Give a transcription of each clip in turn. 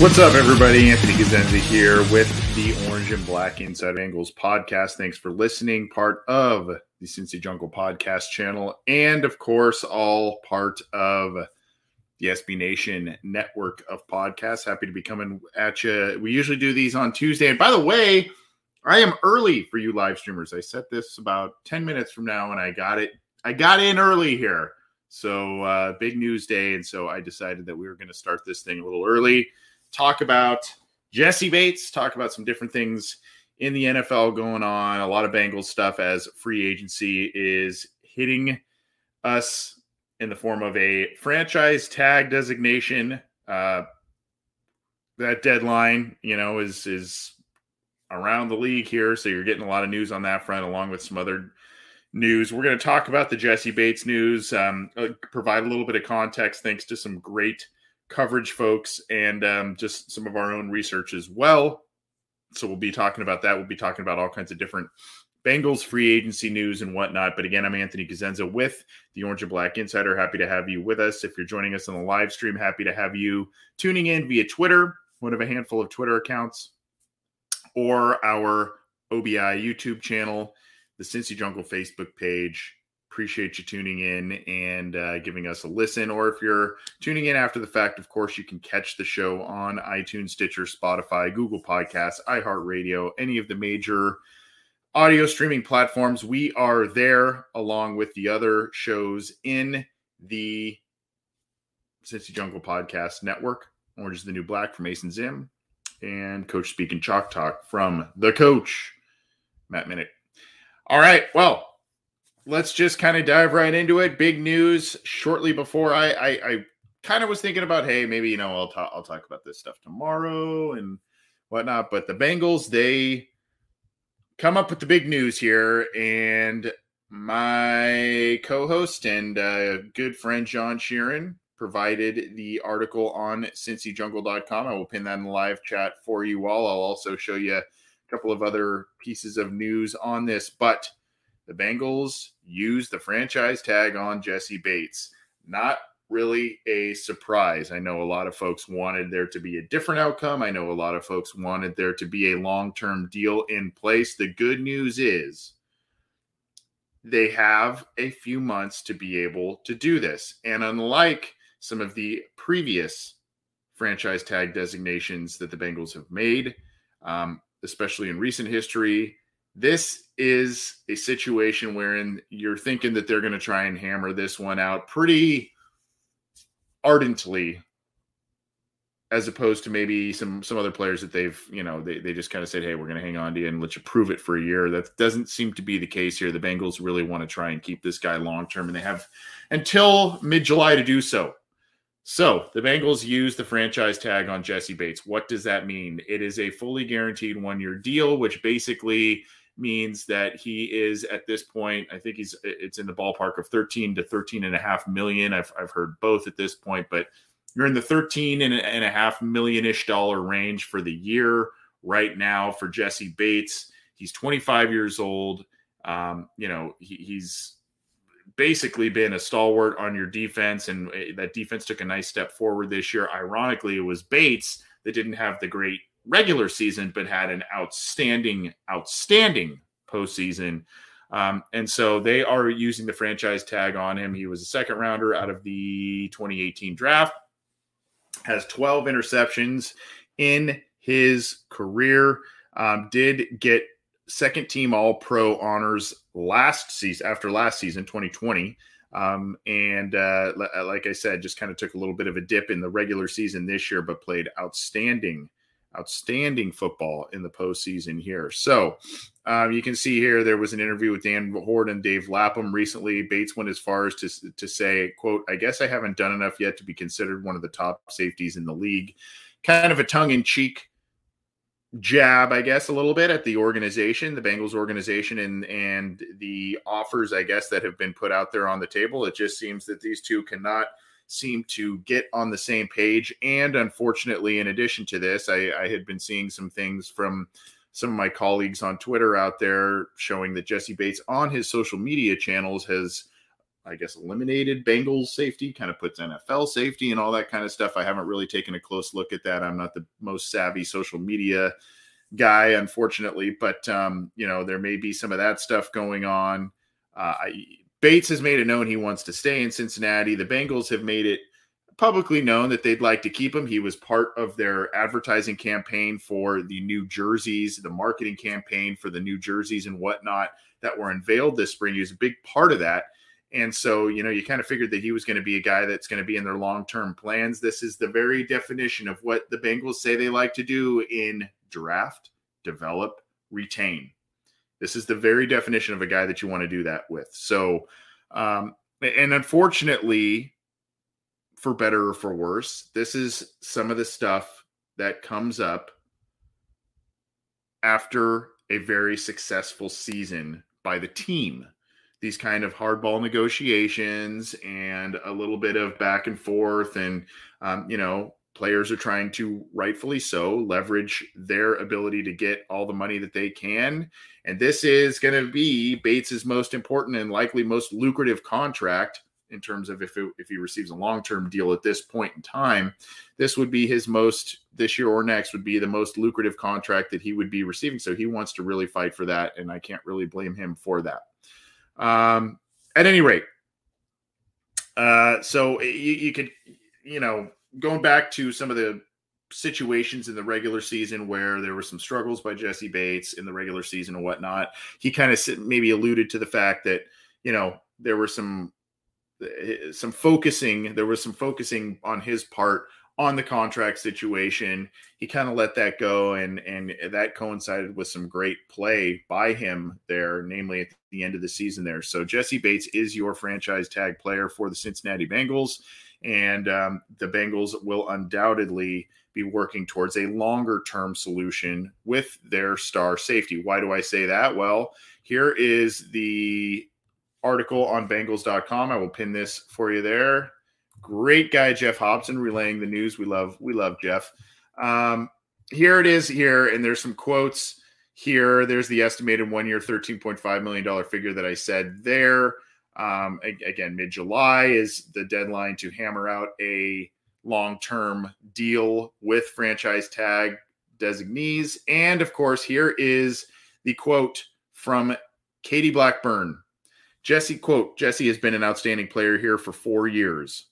What's up, everybody? Anthony Cosenza here with the Orange and Black Inside Angles podcast. Thanks for listening. Part of the Cincy Jungle podcast channel, and of course, all part of the SB Nation network of podcasts. Happy to be coming at you. We usually do these on Tuesday. And by the way, I am early for you live streamers. I set this about 10 minutes from now, and I got it. I got in early here. So, uh, big news day. And so I decided that we were going to start this thing a little early talk about Jessie Bates, talk about some different things in the NFL going on, a lot of Bengals stuff as free agency is hitting us in the form of a franchise tag designation. Uh, that deadline, you know, is is around the league here, so you're getting a lot of news on that front, along with some other news. We're going to talk about the Jessie Bates news, um, uh, provide a little bit of context, thanks to some great coverage folks and um, just some of our own research as well. So we'll be talking about that. We'll be talking about all kinds of different Bengals free agency news and whatnot. But again, I'm Anthony Cosenza with the Orange and Black Insider. Happy to have you with us. If you're joining us on the live stream, happy to have you tuning in via Twitter, one of a handful of Twitter accounts, or our OBI YouTube channel, the Cincy Jungle Facebook page, appreciate you tuning in and uh, giving us a listen. Or if you're tuning in after the fact, of course, you can catch the show on iTunes, Stitcher, Spotify, Google Podcasts, iHeartRadio, any of the major audio streaming platforms. We are there along with the other shows in the Cincy Jungle Podcast Network. Orange is the New Black from Mason Zim and Coach Speaking Chalk Talk from the coach, Matt Minnick. All right. Well, let's just kind of dive right into it. Big news shortly before I, I, I kind of was thinking about, hey, maybe you know I'll talk I'll talk about this stuff tomorrow and whatnot. But the Bengals they come up with the big news here, and my co-host and uh, good friend John Sheeran provided the article on cincyjungle.com. I will pin that in the live chat for you all. I'll also show you a couple of other pieces of news on this, but the Bengals used the franchise tag on Jessie Bates. Not really a surprise. I know a lot of folks wanted there to be a different outcome. I know a lot of folks wanted there to be a long term deal in place. The good news is they have a few months to be able to do this. And unlike some of the previous franchise tag designations that the Bengals have made, um, especially in recent history, this is a situation wherein you're thinking that they're going to try and hammer this one out pretty ardently as opposed to maybe some some other players that they've you know they, they just kind of said hey we're going to hang on to you and let you prove it for a year. That doesn't seem to be the case here. The bengals really want to try and keep this guy long term and they have until mid-july to do so. So the bengals use the franchise tag on Jessie bates. What does that mean? It is a fully guaranteed one year deal which basically means that he is at this point, I think he's it's in the ballpark of 13 to 13 and a half million. I've, I've heard both at this point, but you're in the 13 and a half million ish dollar range for the year right now for jessie Bates. He's 25 years old. Um, you know, he, he's basically been a stalwart on your defense, and eh, that defense took a nice step forward this year. Ironically, it was Bates that didn't have the great regular season, but had an outstanding, outstanding postseason. Um, and so they are using the franchise tag on him. He was a second rounder out of the 2018 draft, has 12 interceptions in his career. Um, did get second team All Pro honors last season after last season 2020. Um, and uh, like I said, just kind of took a little bit of a dip in the regular season this year, but played outstanding, outstanding football in the postseason here. So um, you can see here there was an interview with Dan Hoard and Dave Lapham recently. Bates went as far as to, to say, "quote I guess I haven't done enough yet to be considered one of the top safeties in the league." Kind of a tongue in cheek jab, I guess, a little bit at the organization, the Bengals organization, and and the offers, I guess, that have been put out there on the table. It just seems that these two cannot seem to get on the same page. And unfortunately, in addition to this, I, I had been seeing some things from some of my colleagues on Twitter out there showing that Jessie Bates on his social media channels has I guess, eliminated Bengals safety, kind of puts NFL safety and all that kind of stuff. I haven't really taken a close look at that. I'm not the most savvy social media guy, unfortunately, but um, you know, there may be some of that stuff going on. Uh, I, Bates has made it known he wants to stay in Cincinnati. The Bengals have made it publicly known that they'd like to keep him. He was part of their advertising campaign for the new jerseys, the marketing campaign for the new jerseys and whatnot that were unveiled this spring. He was a big part of that. And so, you know, you kind of figured that he was going to be a guy that's going to be in their long term plans. This is the very definition of what the Bengals say they like to do in draft, develop, retain. This is the very definition of a guy that you want to do that with. So, um, and unfortunately, for better or for worse, this is some of the stuff that comes up after a very successful season by the team these kind of hardball negotiations and a little bit of back and forth and um, you know players are trying to rightfully so leverage their ability to get all the money that they can. And this is going to be bates's most important and likely most lucrative contract in terms of if it, if he receives a long-term deal at this point in time. This would be his most this year or next would be the most lucrative contract that he would be receiving. So he wants to really fight for that and i can't really blame him for that. Um, at any rate, uh, so you, you could, you know, going back to some of the situations in the regular season where there were some struggles by Jessie Bates in the regular season and whatnot. He kind of maybe alluded to the fact that you know there were some eh, some focusing there was some focusing on his part on the contract situation. He kind of let that go, and and that coincided with some great play by him there, namely at the end of the season there. So jessie Bates is your franchise tag player for the Cincinnati Bengals, and um, the Bengals will undoubtedly be working towards a longer term solution with their star safety. Why do I say that? Well, here is the article on Bengals.com. I will pin this for you there great guy Geoff Hobson relaying the news. We love we love Jeff. Um, here it is here, and there's some quotes here. There's the estimated one year $13.5 million figure that I said there. Um, again, mid July is the deadline to hammer out a long term deal with franchise tag designees. And of course, here is the quote from Katie Blackburn. Jessie, quote, Jessie has been an outstanding player here for four years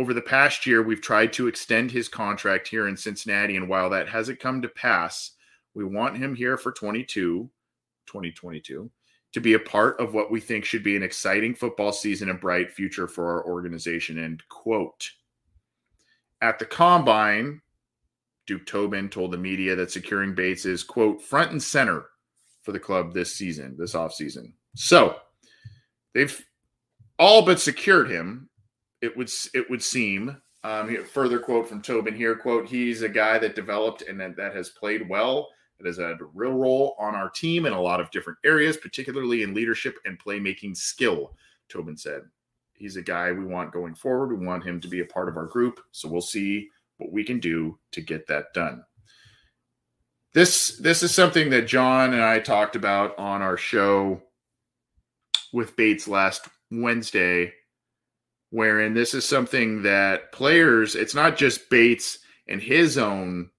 over the past year, we've tried to extend his contract here in Cincinnati. And while that hasn't come to pass, we want him here for 22, 2022 to be a part of what we think should be an exciting football season and bright future for our organization. End quote. At the combine, Duke Tobin told the media that securing Bates is, quote, front and center for the club this season, this offseason. So they've all but secured him it would it would seem. Um, further quote from Tobin here: "quote He's a guy that developed and that, that has played well that has had a real role on our team in a lot of different areas, particularly in leadership and playmaking skill, Tobin said. He's a guy we want going forward. We want him to be a part of our group. So we'll see what we can do to get that done. This this is something that John and I talked about on our show with Bates last Wednesday, wherein this is something that players, it's not just Bates and his own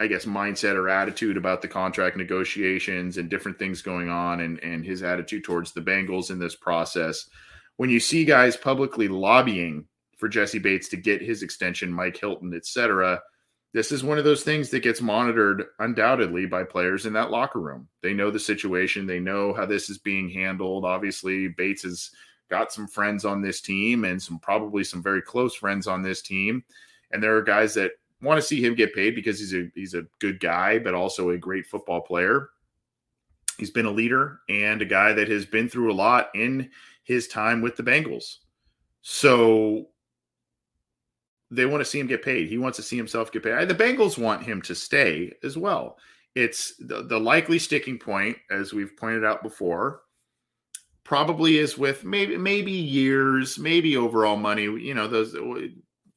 I guess mindset or attitude about the contract negotiations and different things going on and and his attitude towards the Bengals in this process. When you see guys publicly lobbying for Jessie Bates to get his extension, Mike Hilton, etc., this is one of those things that gets monitored undoubtedly by players in that locker room. They know the situation, they know how this is being handled. Obviously, Bates has got some friends on this team and some probably some very close friends on this team. And there are guys that want to see him get paid because he's a he's a good guy, but also a great football player. He's been a leader and a guy that has been through a lot in his time with the Bengals. So they want to see him get paid. He wants to see himself get paid. The Bengals want him to stay as well. It's the, the likely sticking point, as we've pointed out before, probably is with maybe maybe years, maybe overall money. You know, those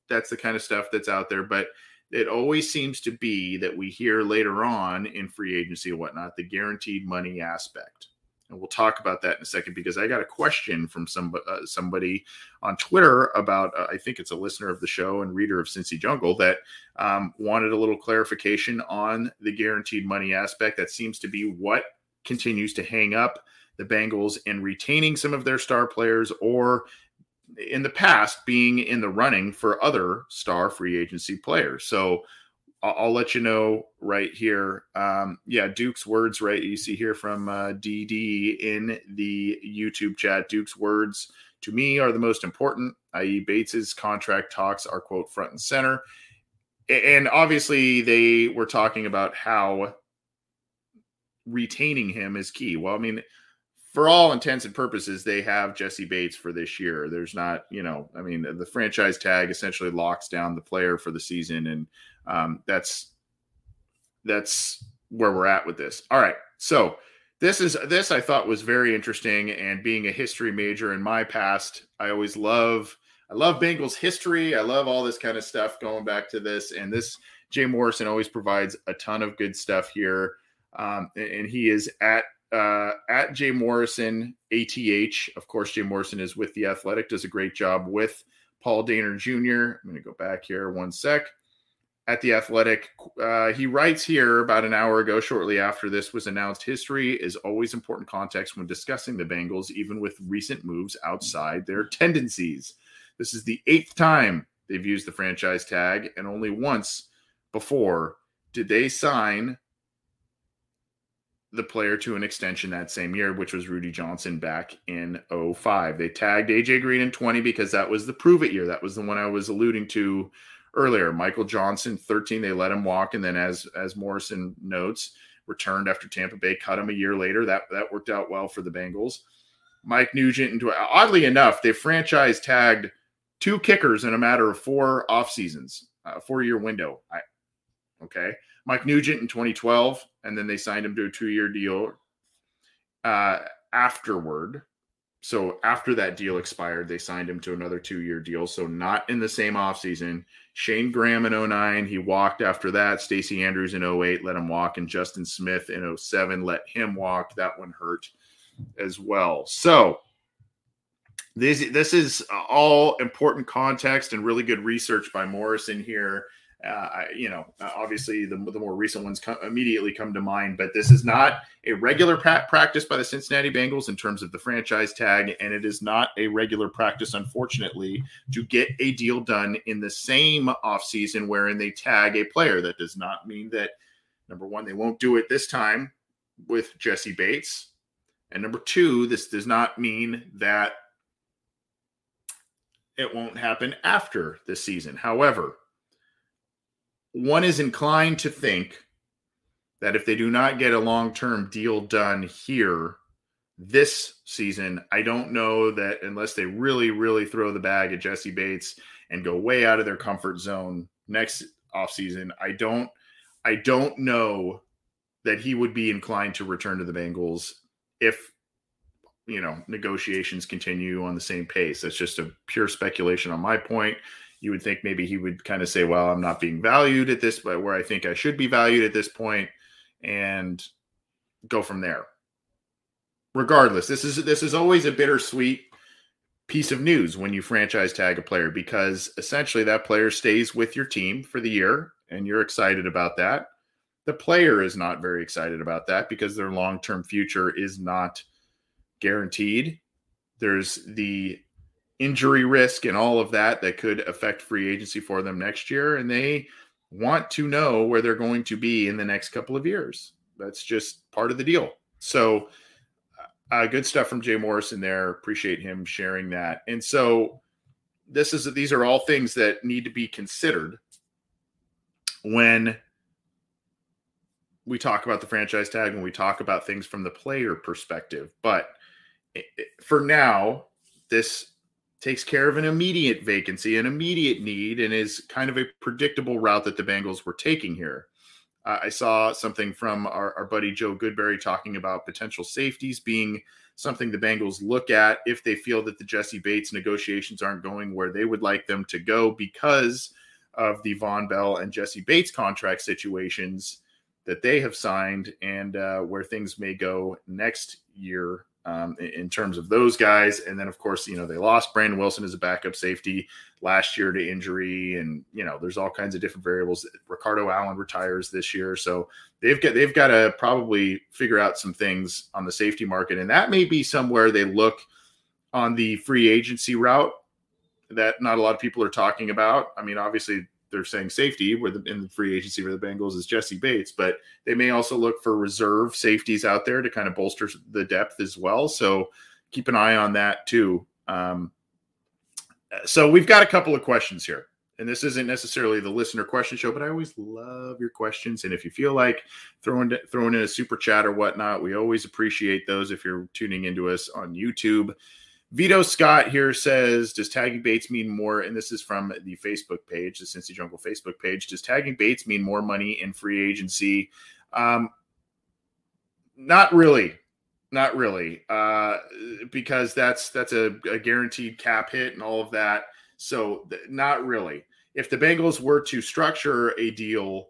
that's the kind of stuff that's out there. But it always seems to be that we hear later on in free agency and whatnot the guaranteed money aspect and we'll talk about that in a second because I got a question from some uh, somebody on Twitter about uh, I think it's a listener of the show and reader of Cincy Jungle that um, wanted a little clarification on the guaranteed money aspect. That seems to be what continues to hang up the Bengals in retaining some of their star players or in the past being in the running for other star free agency players. So I'll, I'll let you know right here. Um, yeah, Duke's words, right? You see here from uh, DD in the YouTube chat. Duke's words to me are the most important, i.e., Bates's contract talks are, quote, front and center. And obviously, they were talking about how retaining him is key. Well, I mean, for all intents and purposes, they have Jessie Bates for this year. There's not, you know, I mean, the franchise tag essentially locks down the player for the season, and um, that's that's where we're at with this. All right, so this is this I thought was very interesting, and being a history major in my past, I always love I love Bengals history. I love all this kind of stuff going back to this, and this Jay Morrison always provides a ton of good stuff here. Um, and he is at uh, at Jay Morrison ATH. Of course, Jay Morrison is with the Athletic, does a great job with Paul Dehner Jr. I'm going to go back here one sec. At the Athletic, uh, he writes here about an hour ago, shortly after this was announced. History is always important context when discussing the Bengals, even with recent moves outside their tendencies. This is the eighth time they've used the franchise tag, and only once before did they sign the player to an extension that same year, which was Rudi Johnson back in 05. They tagged AJ Green in 20 because that was the prove it year. That was the one I was alluding to earlier. Michael Johnson, 13, they let him walk. And then as as Morrison notes, returned after Tampa Bay cut him a year later. That that worked out well for the Bengals. Mike Nugent, and oddly enough, they franchise tagged two kickers in a matter of four off seasons, a four year window. I, okay. Mike Nugent in 2012, and then they signed him to a two year deal uh, afterward. So after that deal expired, they signed him to another two year deal. So not in the same offseason. Shayne Graham in 09, he walked after that. Stacy Andrews in 08 let him walk, and Justin Smith in 07 let him walk. That one hurt as well. So this this is all important context and really good research by Morrison here uh, you know, uh, obviously the, the more recent ones come, immediately come to mind, but this is not a regular pra- practice by the Cincinnati Bengals in terms of the franchise tag, and it is not a regular practice, unfortunately, to get a deal done in the same offseason wherein they tag a player. That does not mean that, number one, they won't do it this time with Jessie Bates. And number two, this does not mean that it won't happen after this season. However, one is inclined to think that if they do not get a long term deal done here this season, I don't know that unless they really, really throw the bag at Jessie Bates and go way out of their comfort zone next offseason, I don't. I don't know that he would be inclined to return to the Bengals if you know negotiations continue on the same pace. That's just a pure speculation on my point. You would think maybe he would kind of say, "Well, I'm not being valued at this, but where I think I should be valued at this point," and go from there. Regardless, this is this is always a bittersweet piece of news when you franchise tag a player because essentially that player stays with your team for the year and you're excited about that. The player is not very excited about that because their long term future is not guaranteed. There's the injury risk and all of that that could affect free agency for them next year. And they want to know where they're going to be in the next couple of years. That's just part of the deal. So, uh, good stuff from Jay Morrison there. Appreciate him sharing that. And so, this is these are all things that need to be considered when we talk about the franchise tag and we talk about things from the player perspective. But for now, this takes care of an immediate vacancy, an immediate need, and is kind of a predictable route that the Bengals were taking here. Uh, I saw something from our, our buddy Joe Goodberry talking about potential safeties being something the Bengals look at if they feel that the Jessie Bates negotiations aren't going where they would like them to go because of the Vonn Bell and Jessie Bates contract situations that they have signed and uh, where things may go next year um, in terms of those guys. And then, of course, you know, they lost Brandon Wilson as a backup safety last year to injury. And, you know, there's all kinds of different variables. Ricardo Allen retires this year. So they've got, they've got to probably figure out some things on the safety market. And that may be somewhere they look on the free agency route that not a lot of people are talking about. I mean, obviously they're saying safety where the, in the free agency for the Bengals is Jessie Bates, but they may also look for reserve safeties out there to kind of bolster the depth as well. So keep an eye on that too. Um, so we've got a couple of questions here. And this isn't necessarily the listener question show, but I always love your questions. And if you feel like throwing throwing in a super chat or whatnot, we always appreciate those. If you're tuning into us on YouTube, Vito Scott here says, Does tagging Bates mean more? And this is from the Facebook page, the Cincy Jungle Facebook page. Does tagging Bates mean more money in free agency? Um, not really. Not really. Uh, because that's that's a, a guaranteed cap hit and all of that. So th- not really. If the Bengals were to structure a deal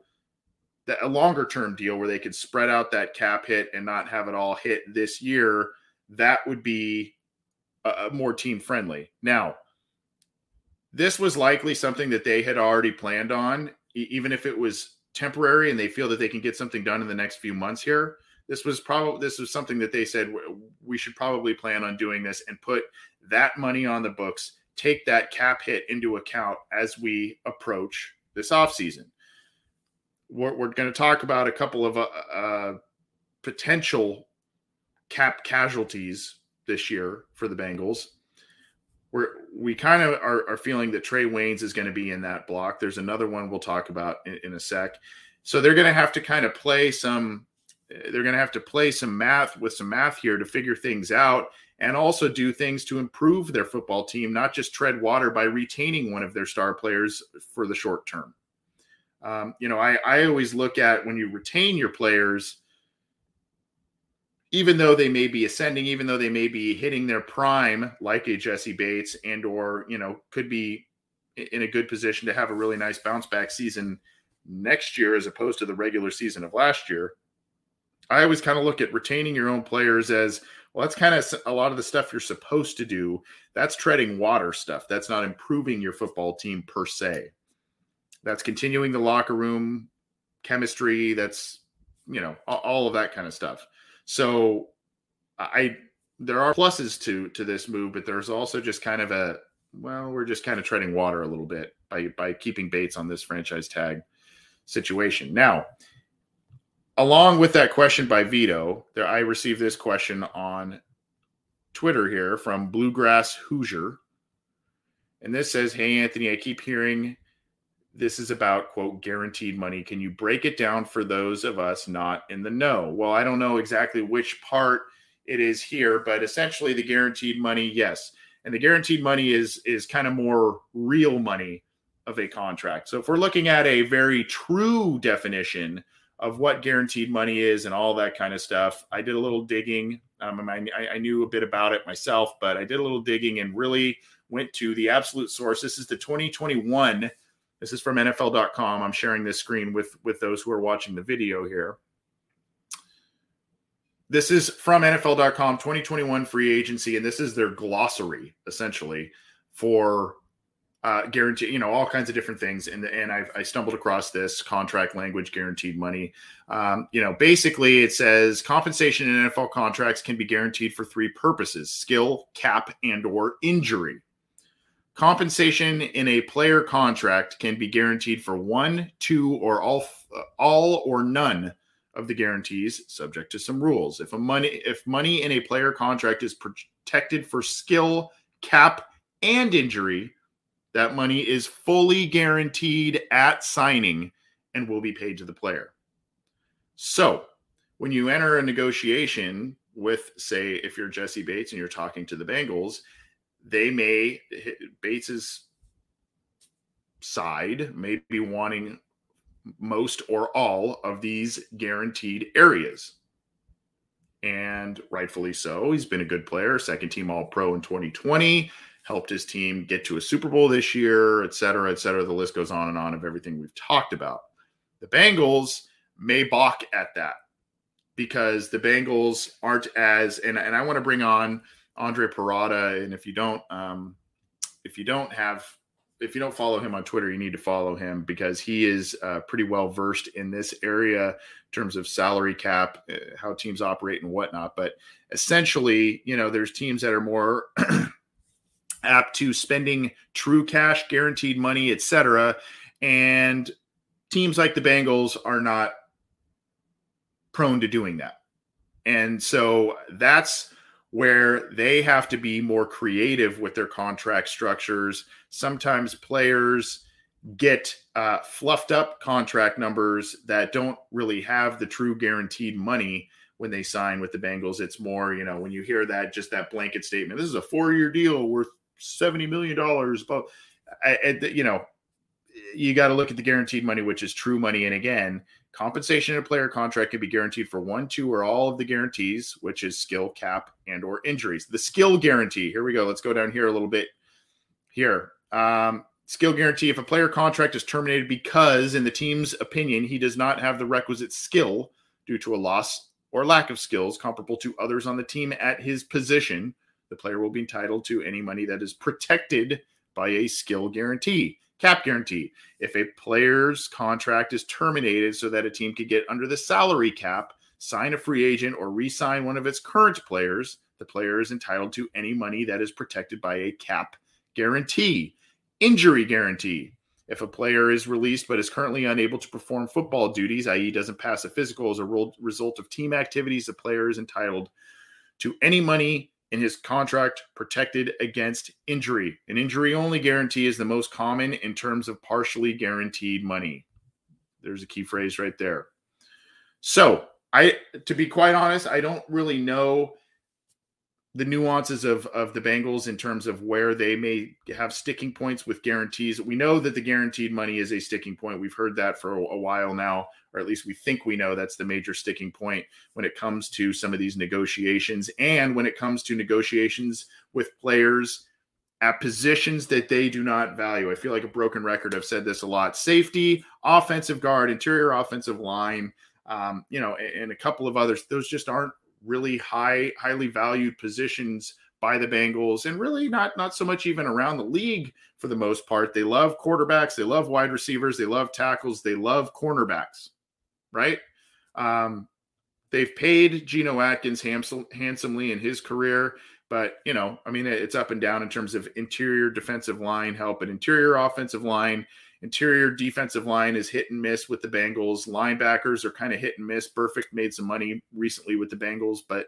that a longer term deal where they could spread out that cap hit and not have it all hit this year, that would be uh, more team friendly. Now, this was likely something that they had already planned on, even if it was temporary and they feel that they can get something done in the next few months here. This was probably this was something that they said we should probably plan on doing this and put that money on the books, take that cap hit into account as we approach this offseason. We're, we're going to talk about a couple of uh, uh, potential cap casualties this year for the Bengals. We're we kind of are, are feeling that Trae Waynes is going to be in that block. There's another one we'll talk about in, in a sec. So they're going to have to kind of play some. They're going to have to play some math with some math here to figure things out and also do things to improve their football team, not just tread water by retaining one of their star players for the short term. Um, you know, I, I always look at when you retain your players, even though they may be ascending, even though they may be hitting their prime, like a Jessie Bates, and or you know could be in a good position to have a really nice bounce back season next year as opposed to the regular season of last year. I always kind of look at retaining your own players as well. That's kind of a lot of the stuff you're supposed to do. That's treading water stuff. That's not improving your football team per se. That's continuing the locker room chemistry. That's you know all of that kind of stuff. So I there are pluses to to this move, but there's also just kind of a well, we're just kind of treading water a little bit by by keeping Bates on this franchise tag situation. Now, along with that question by Vito, there I received this question on Twitter here from Bluegrass Hoosier. And this says, Hey Anthony, I keep hearing this is about quote guaranteed money can you break it down for those of us not in the know well i don't know exactly which part it is here but essentially the guaranteed money yes and the guaranteed money is is kind of more real money of a contract. So if we're looking at a very true definition of what guaranteed money is and all that kind of stuff, I did a little digging. Um, I, I knew a bit about it myself, but I did a little digging and really went to the absolute source. This is the 2021. This is from NFL.com. I'm sharing this screen with with those who are watching the video here. This is from NFL.com 2021 free agency, and this is their glossary essentially for uh, guarantee, you know, all kinds of different things. And and I've, I stumbled across this contract language, guaranteed money. Um, you know, basically it says compensation in NFL contracts can be guaranteed for three purposes: skill, cap, and or injury. Compensation in a player contract can be guaranteed for one, two, or all all or none of the guarantees, subject to some rules. If a money if money in a player contract is protected for skill, cap, and injury, that money is fully guaranteed at signing and will be paid to the player. So, when you enter a negotiation with, say, if you're Jessie Bates and you're talking to the Bengals, they may, Bates's side may be wanting most or all of these guaranteed areas. And rightfully so. He's been a good player, second team All Pro in 2020 helped his team get to a Super Bowl this year, et cetera, et cetera. The list goes on and on of everything we've talked about. The Bengals may balk at that because the Bengals aren't as and, and I want to bring on Andre Parada. And if you don't um, if you don't have if you don't follow him on Twitter, you need to follow him because he is uh, pretty well versed in this area in terms of salary cap, uh, how teams operate and whatnot. But essentially, you know, there's teams that are more apt to spending true cash, guaranteed money, etc. And teams like the Bengals are not prone to doing that. And so that's where they have to be more creative with their contract structures. Sometimes players get uh, fluffed up contract numbers that don't really have the true guaranteed money when they sign with the Bengals. It's more, you know, when you hear that, just that blanket statement, this is a four year deal worth seventy million dollars. But you know, you got to look at the guaranteed money, which is true money. And again, compensation in a player contract can be guaranteed for one, two, or all of the guarantees, which is skill, cap, and or injuries. The skill guarantee. Here we go. Let's go down here a little bit. Here, um, skill guarantee. If a player contract is terminated because, in the team's opinion, he does not have the requisite skill due to a loss or lack of skills comparable to others on the team at his position the player will be entitled to any money that is protected by a skill guarantee, cap guarantee. If a player's contract is terminated so that a team could get under the salary cap, sign a free agent, or re sign one of its current players, the player is entitled to any money that is protected by a cap guarantee. Injury guarantee. If a player is released but is currently unable to perform football duties, i.e., doesn't pass a physical as a result of team activities, the player is entitled to any money in his contract protected against injury. An injury only guarantee is the most common in terms of partially guaranteed money. There's a key phrase right there. So, I to be quite honest, I don't really know the nuances of of the Bengals in terms of where they may have sticking points with guarantees. We know that the guaranteed money is a sticking point. We've heard that for a, while now, or at least we think we know that's the major sticking point when it comes to some of these negotiations and when it comes to negotiations with players at positions that they do not value. I feel like a broken record. I've said this a lot. Safety, offensive guard, interior offensive line, um, you know, and a couple of others. Those just aren't really high, highly valued positions by the Bengals, and really not not so much even around the league for the most part. They love quarterbacks, they love wide receivers, they love tackles, they love cornerbacks, right? Um, they've paid Geno Atkins handsomely in his career, but you know, I mean, it's up and down in terms of interior defensive line help and interior offensive line Interior defensive line is hit and miss with the Bengals. Linebackers are kind of hit and miss. Burfict made some money recently with the Bengals, but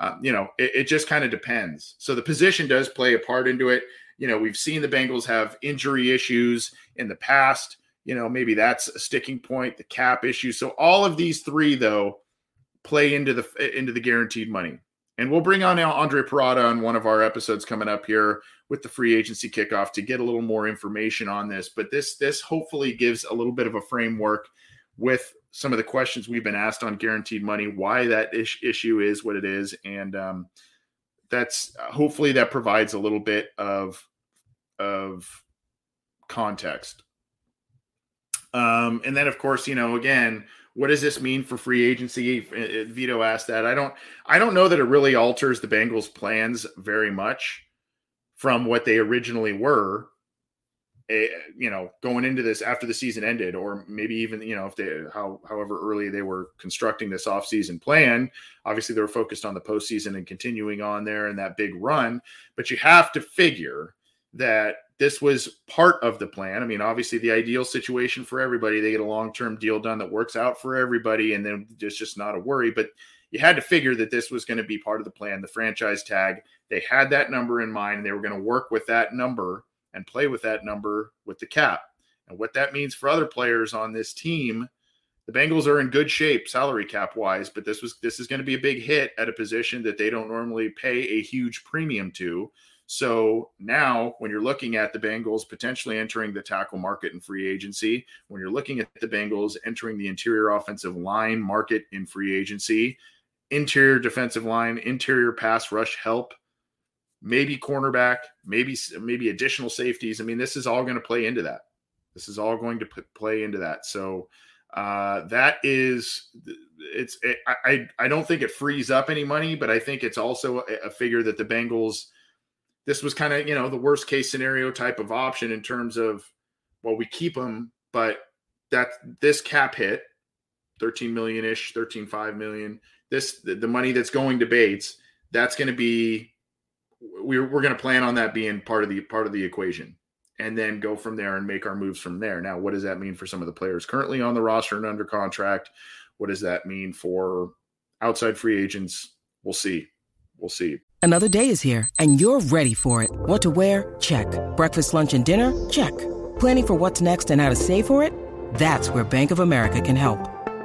um, you know it, it just kind of depends. So the position does play a part into it. You know, we've seen the Bengals have injury issues in the past. You know, maybe that's a sticking point. The cap issue. So all of these three, though, play into the into the guaranteed money. And we'll bring on Andre Parada on one of our episodes coming up here with the free agency kickoff to get a little more information on this. But this this hopefully gives a little bit of a framework with some of the questions we've been asked on guaranteed money, why that ish- issue is what it is, and um, that's uh, hopefully that provides a little bit of of context. Um, and then, of course, you know, again, what does this mean for free agency? Vito asked that. I don't. I don't know that it really alters the Bengals' plans very much from what they originally were eh, you know, going into this after the season ended, or maybe even, you know, if they, how, however early they were constructing this offseason plan, obviously they were focused on the postseason and continuing on there and that big run. But you have to figure that this was part of the plan. I mean, obviously the ideal situation for everybody, they get a long-term deal done that works out for everybody. And then it's just not a worry, but you had to figure that this was going to be part of the plan, the franchise tag. They had that number in mind and they were going to work with that number and play with that number with the cap. And what that means for other players on this team, the Bengals are in good shape salary cap wise, but this was this is going to be a big hit at a position that they don't normally pay a huge premium to. So now, when you're looking at the Bengals potentially entering the tackle market in free agency, when you're looking at the Bengals entering the interior offensive line market in free agency, interior defensive line, interior pass rush help, maybe cornerback, maybe maybe additional safeties. I mean, this is all going to play into that. This is all going to p- play into that. So uh, that is it's it, I I don't think it frees up any money, but I think it's also a, a figure that the Bengals. This was kind of you know the worst case scenario type of option in terms of well we keep them, but that this cap hit, thirteen million ish, thirteen five million. This the, money that's going to Bates. That's going to be we're we're going to plan on that being part of the part of the equation and then go from there and make our moves from there. Now, what does that mean for some of the players currently on the roster and under contract? What does that mean for outside free agents? We'll see. We'll see. Another day is here and you're ready for it. What to wear? Check. Breakfast, lunch and dinner? Check. Planning for what's next and how to save for it? That's where Bank of America can help.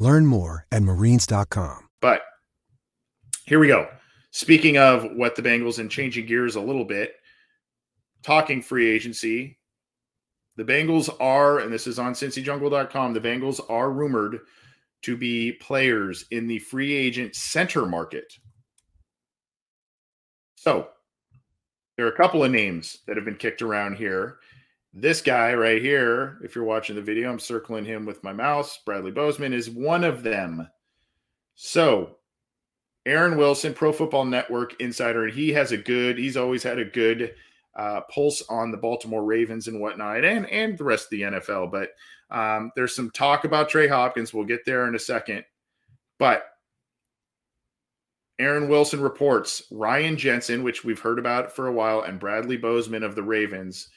Learn more at marines.com. But here we go. Speaking of what the Bengals and changing gears a little bit, talking free agency, the Bengals are, and this is on cincyjungle.com, the Bengals are rumored to be players in the free agent center market. So there are a couple of names that have been kicked around here. This guy right here, if you're watching the video, I'm circling him with my mouse. Bradley Bozeman is one of them. So, Aaron Wilson, Pro Football Network insider, and he has a good, he's always had a good uh, pulse on the Baltimore Ravens and whatnot, and, and the rest of the NFL. But um, there's some talk about Trey Hopkins. We'll get there in a second. But Aaron Wilson reports Ryan Jensen, which we've heard about for a while, and Bradley Bozeman of the Ravens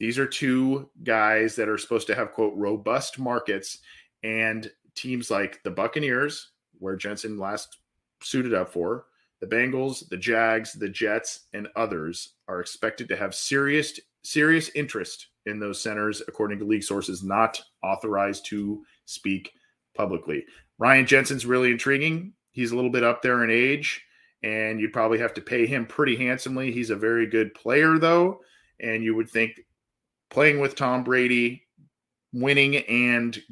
these are two guys that are supposed to have, quote, robust markets. And teams like the Buccaneers, where Jensen last suited up for, the Bengals, the Jags, the Jets, and others are expected to have serious serious interest in those centers, according to league sources not authorized to speak publicly. Ryan Jensen's really intriguing. He's a little bit up there in age, and you'd probably have to pay him pretty handsomely. He's a very good player, though, and you would think playing with Tom Brady, winning and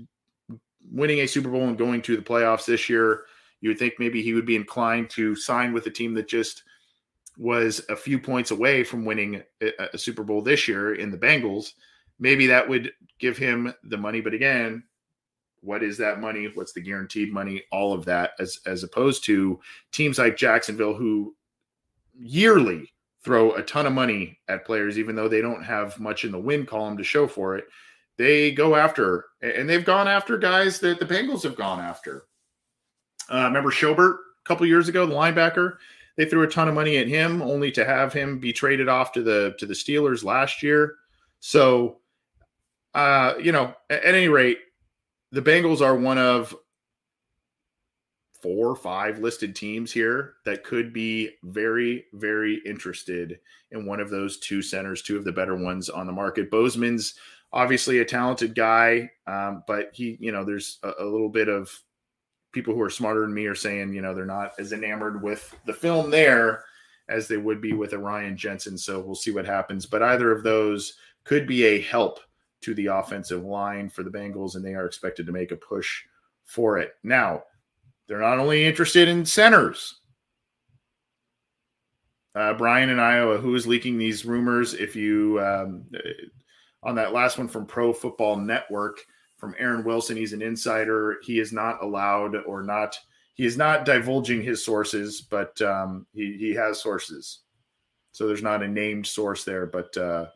winning a Super Bowl and going to the playoffs this year, you would think maybe he would be inclined to sign with a team that just was a few points away from winning a, Super Bowl this year in the Bengals. Maybe that would give him the money, but again, what is that money what's the guaranteed money all of that as as opposed to teams like jacksonville who yearly throw a ton of money at players even though they don't have much in the win column to show for it they go after and they've gone after guys that the bengals have gone after. Uh, remember Schobert a couple years ago the linebacker? They threw a ton of money at him only to have him be traded off to the to the steelers last year. So uh, you know at, at any rate the Bengals are one of four or five listed teams here that could be very, very interested in one of those two centers, two of the better ones on the market. Bozeman's obviously a talented guy, um, but he, you know, there's a, a, little bit of people who are smarter than me are saying, you know, they're not as enamored with the film there as they would be with Ryan Jensen. So we'll see what happens. But either of those could be a help to the offensive line for the Bengals, and they are expected to make a push for it. Now, they're not only interested in centers. Uh, Brian in Iowa, who is leaking these rumors? If you um, on that last one from Pro Football Network from Aaron Wilson, he's an insider. He is not allowed or not. He is not divulging his sources, but um, he he has sources. So there's not a named source there, but uh,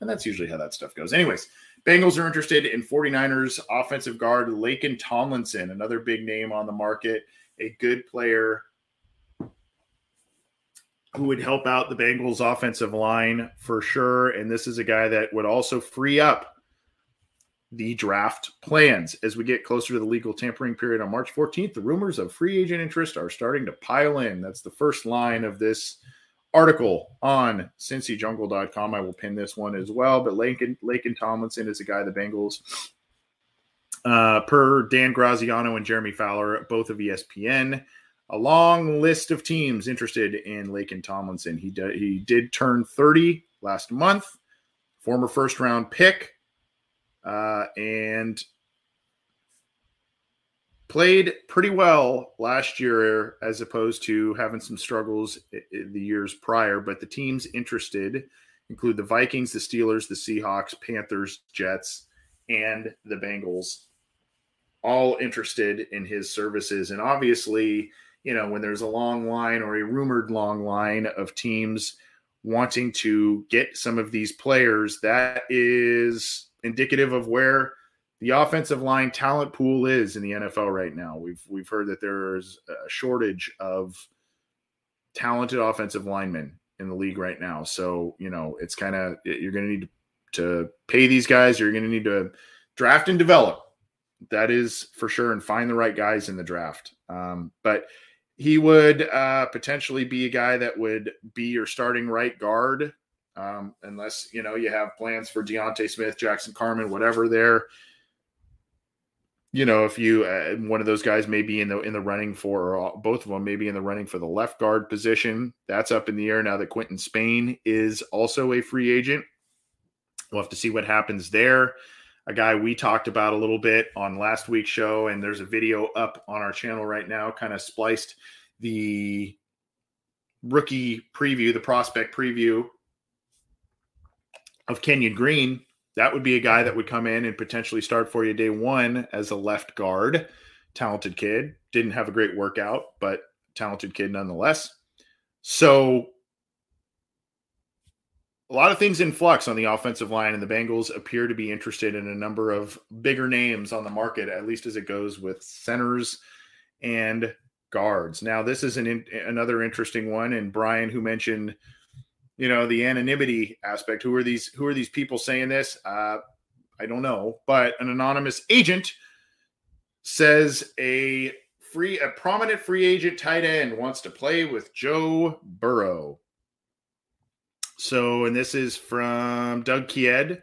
and that's usually how that stuff goes. Anyways, Bengals are interested in 49ers offensive guard Laken Tomlinson, another big name on the market, a good player who would help out the Bengals offensive line for sure. And this is a guy that would also free up the draft plans as we get closer to the legal tampering period on March 14th. The rumors of free agent interest are starting to pile in. That's the first line of this article on cincyjungle.com. I will pin this one as well. But Laken, Laken Tomlinson is a guy the Bengals, uh, per Dan Graziano and Jeremy Fowler, both of ESPN. A long list of teams interested in Laken Tomlinson. He did, he did turn 30 last month, former first round pick, uh, and played pretty well last year as opposed to having some struggles the years prior. But the teams interested include the Vikings, the Steelers, the Seahawks, Panthers, Jets, and the Bengals, all interested in his services. And obviously, you know, when there's a long line or a rumored long line of teams wanting to get some of these players, that is indicative of where the offensive line talent pool is in the NFL right now. We've we've heard that there's a shortage of talented offensive linemen in the league right now. So, you know, it's kind of you're going to need to pay these guys, you're going to need to draft and develop. That is for sure and find the right guys in the draft. Um, but he would uh, potentially be a guy that would be your starting right guard um, unless you know you have plans for D'Ante Smith, Jackson Carman, whatever there you know, if you uh, one of those guys may be in the in the running for, or both of them may be in the running for the left guard position. That's up in the air now that Quinton Spain is also a free agent. We'll have to see what happens there. A guy we talked about a little bit on last week's show, and there's a video up on our channel right now, kind of spliced the rookie preview, the prospect preview of Kenyon Green that would be a guy that would come in and potentially start for you day one as a left guard. Talented kid. Didn't have a great workout, but talented kid nonetheless. So a lot of things in flux on the offensive line, and the Bengals appear to be interested in a number of bigger names on the market, at least as it goes with centers and guards. Now, this is an in, another interesting one, and Brian, who mentioned you know the anonymity aspect. Who are these who are these people saying this? Uh i don't know but an anonymous agent says a free a prominent free agent tight end wants to play with joe burrow. So and this is from doug kyed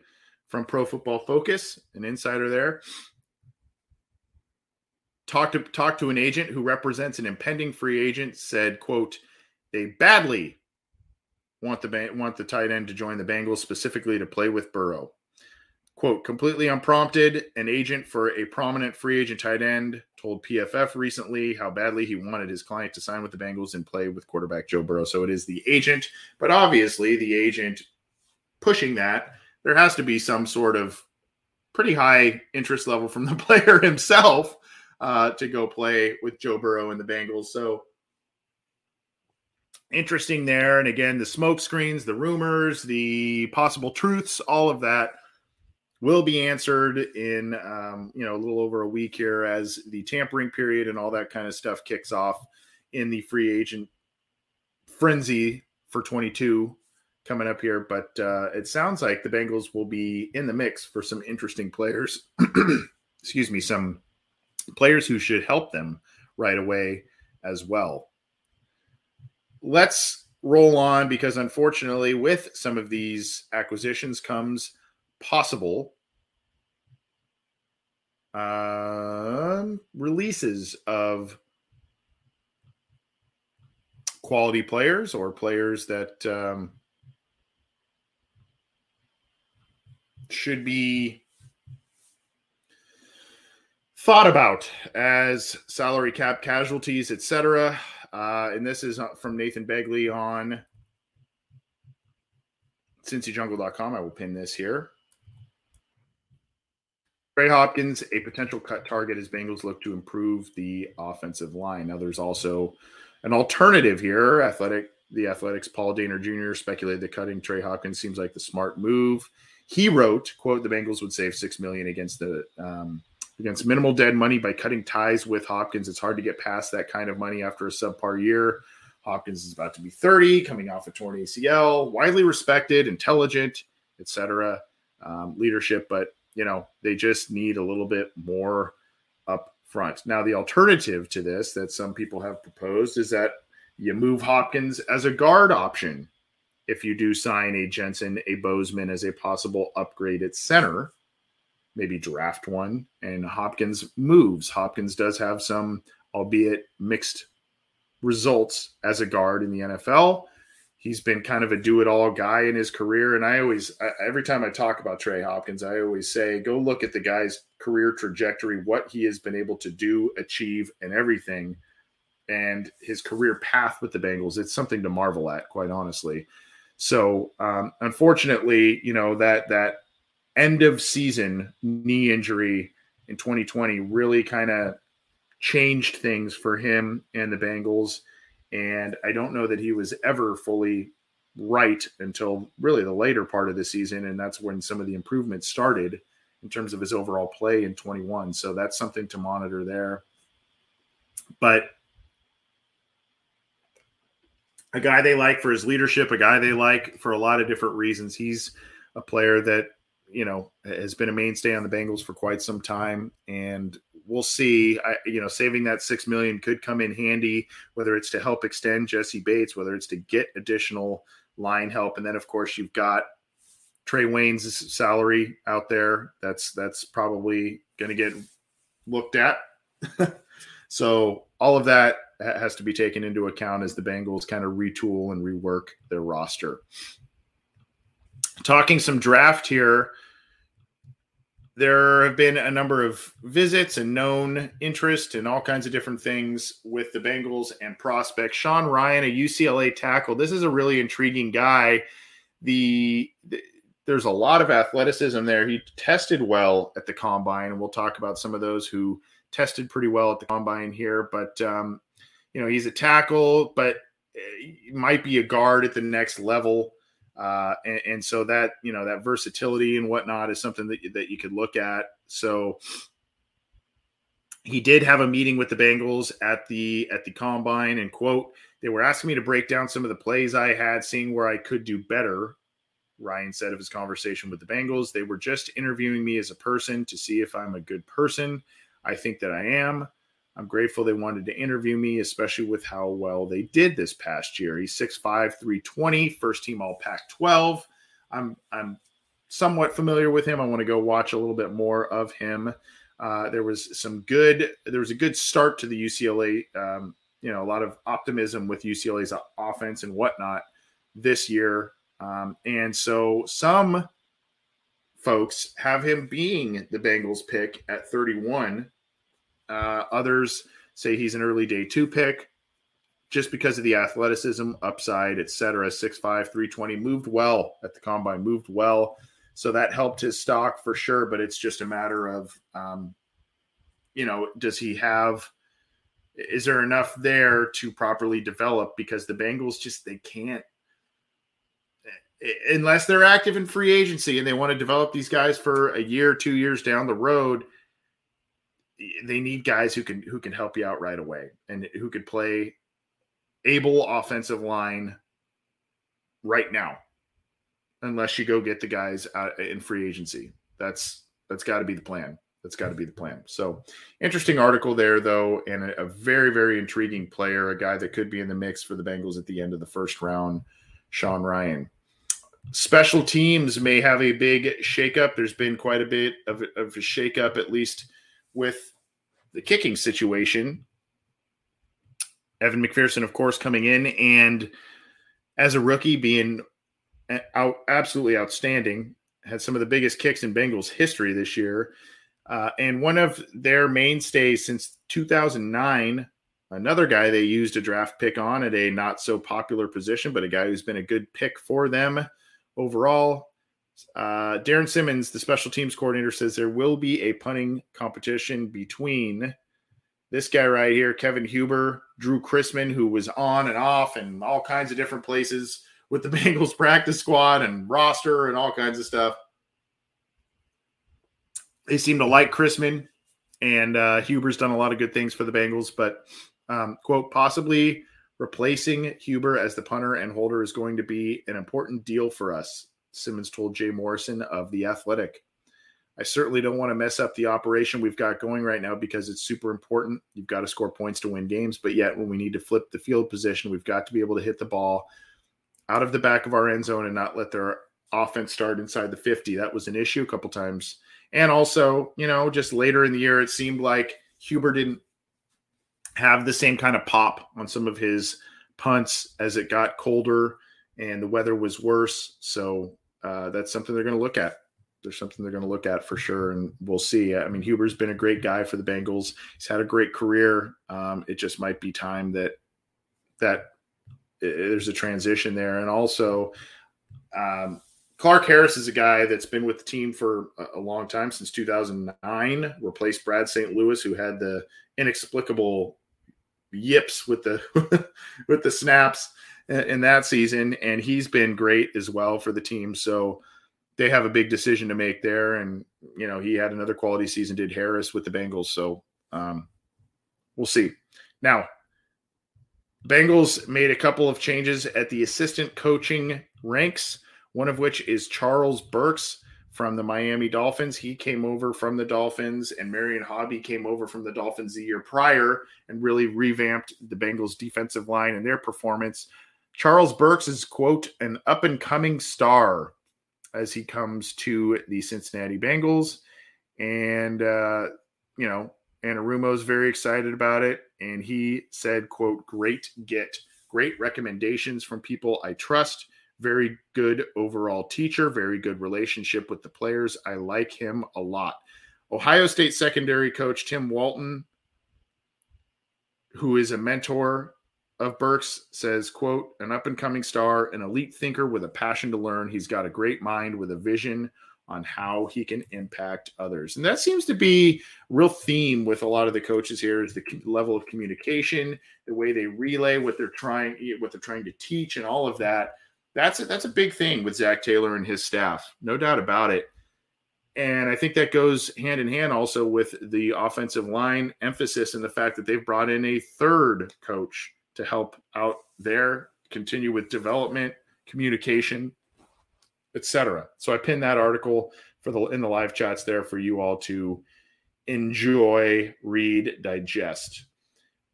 from pro football focus an insider there. Talked to talked to an agent who represents an impending free agent said quote they badly want the want the tight end to join the Bengals specifically to play with Burrow. Quote, completely unprompted, an agent for a prominent free agent tight end told PFF recently how badly he wanted his client to sign with the Bengals and play with quarterback Joe Burrow. So it is the agent, but obviously the agent pushing that, there has to be some sort of pretty high interest level from the player himself uh, to go play with Joe Burrow and the Bengals. So interesting there. And again, the smoke screens, the rumors, the possible truths, all of that will be answered in um, you know a little over a week here as the tampering period and all that kind of stuff kicks off in the free agent frenzy for 22 coming up here. But uh, it sounds like the bengals will be in the mix for some interesting players. Excuse me some players who should help them right away as well let's roll on because unfortunately with some of these acquisitions comes possible um, releases of quality players or players that um, should be thought about as salary cap casualties, etc. Uh, and this is uh, from Nathan Begley on CincyJungle.com. I will pin this here. Trey Hopkins, a potential cut target as Bengals look to improve the offensive line. Now, there's also an alternative here. Athletic, the Athletics, Paul Dehner Jr. speculated that cutting Trey Hopkins seems like the smart move. He wrote, "quote The Bengals would save six million against the um, against minimal dead money by cutting ties with Hopkins. It's hard to get past that kind of money after a subpar year. Hopkins is about to be 30, coming off a torn ACL, widely respected, intelligent, etc. Um, leadership, but you know, they just need a little bit more up front. Now, the alternative to this that some people have proposed is that you move Hopkins as a guard option if you do sign a Jensen, a Bozeman as a possible upgrade at center, maybe draft one, and Hopkins moves. Hopkins does have some, albeit mixed results as a guard in the NFL he's been kind of a do-it-all guy in his career and i always every time i talk about trey hopkins i always say go look at the guy's career trajectory what he has been able to do achieve and everything and his career path with the bengals. It's something to marvel at quite honestly. So um, unfortunately you know that that end of season knee injury in 2020 really kind of changed things for him and the bengals and I don't know that he was ever fully right until really the later part of the season. And that's when some of the improvements started in terms of his overall play in 21. So that's something to monitor there. But a guy they like for his leadership, a guy they like for a lot of different reasons. He's a player that, you know, has been a mainstay on the Bengals for quite some time. And we'll see. I, you know, saving that six million could come in handy, whether it's to help extend Jessie Bates, whether it's to get additional line help, and then of course you've got Trae Waynes' salary out there. That's that's probably going to get looked at. so all of that has to be taken into account as the Bengals kind of retool and rework their roster. Talking some draft here there have been a number of visits and known interest and all kinds of different things with the Bengals and prospects. Sean Rhyan, a UCLA tackle. This is a really intriguing guy. The, the, there's a lot of athleticism there. He tested well at the combine, and we'll talk about some of those who tested pretty well at the combine here. But um, you know, he's a tackle, but might be a guard at the next level. Uh, and, and, so that you know that versatility and whatnot is something that that you could look at. So he did have a meeting with the Bengals at the at the combine and quote they were asking me to break down some of the plays I had, seeing where I could do better. Rhyan said of his conversation with the Bengals, they were just interviewing me as a person to see if I'm a good person. I think that I am. I'm grateful they wanted to interview me, especially with how well they did this past year. He's 6'5, 320, first team all Pac 12. I'm I'm somewhat familiar with him. I want to go watch a little bit more of him. Uh, there was some good there was a good start to the UCLA um, you know a lot of optimism with UCLA's offense and whatnot this year, um, and so some folks have him being the Bengals pick at 31. Uh, others say he's an early day two pick just because of the athleticism, upside, etc. 6'5, 320, moved well at the combine, moved well. So that helped his stock for sure. But it's just a matter of, um, you know, does he have, is there enough there to properly develop? Because the Bengals just, they can't unless they're active in free agency and they want to develop these guys for a year, two years down the road, they need guys who can who can help you out right away and who could play able offensive line right now. Unless you go get the guys out in free agency. That's that's got to be the plan. That's got to be the plan. So, interesting article there, though, and a, a, very, very intriguing player, a guy that could be in the mix for the Bengals at the end of the first round, Sean Rhyan Special teams may have a big shakeup. There's been quite a bit of, of a shakeup, at least with the kicking situation. Evan McPherson, of course, coming in and as a rookie being out absolutely outstanding, had some of the biggest kicks in Bengals history this year. Uh, and one of their mainstays since 2009, another guy they used a draft pick on at a not so popular position, but a guy who's been a good pick for them overall. Uh, Darrin Simmons, the special teams coordinator, says there will be a punting competition between this guy right here, Kevin Huber, Drue Chrisman, who was on and off and all kinds of different places with the Bengals practice squad and roster and all kinds of stuff. They seem to like Chrisman, and uh, Huber's done a lot of good things for the Bengals, but um, quote, possibly Replacing Huber as the punter and holder is going to be an important deal for us, Simmons told Jay Morrison of The Athletic. I certainly don't want to mess up the operation we've got going right now because it's super important. You've got to score points to win games, but yet when we need to flip the field position, we've got to be able to hit the ball out of the back of our end zone and not let their offense start inside the 50. That was an issue a couple times. And also, you know, just later in the year, it seemed like Huber didn't have the same kind of pop on some of his punts as it got colder and the weather was worse. So uh, that's something they're going to look at. There's something they're going to look at for sure, and we'll see. I mean, Huber's been a great guy for the Bengals. He's had a great career. Um, it just might be time that that there's a transition there, and also um, Clark Harris is a guy that's been with the team for a, long time since 2009. Replaced Brad St. Louis, who had the inexplicable yips with the with the snaps in that season, and he's been great as well for the team. So they have a big decision to make there, and you know he had another quality season. Did Harris with the Bengals? So um, we'll see. Now, Bengals made a couple of changes at the assistant coaching ranks. One of which is Charles Burks from the Miami Dolphins. He came over from the Dolphins, and Marion Hobby came over from the Dolphins the year prior and really revamped the Bengals' defensive line and their performance. Charles Burks is, quote, an up and coming star as he comes to the Cincinnati Bengals. And, uh, you know, Anarumo's very excited about it. And he said, quote, great get, great recommendations from people I trust very good overall teacher, very good relationship with the players. I like him a lot. Ohio State secondary coach Tim Walton, who is a mentor of Burks, says, quote, an up and coming star, an elite thinker with a passion to learn. He's got a great mind with a vision on how he can impact others. And that seems to be real theme with a lot of the coaches here is the level of communication, the way they relay what they're trying eh, what they're trying to teach and all of that that's a, that's a big thing with Zac Taylor and his staff, no doubt about it. And I think that goes hand in hand also with the offensive line emphasis and the fact that they've brought in a third coach to help out there, continue with development, communication, etc. So I pinned that article for the in the live chats there for you all to enjoy, read, digest.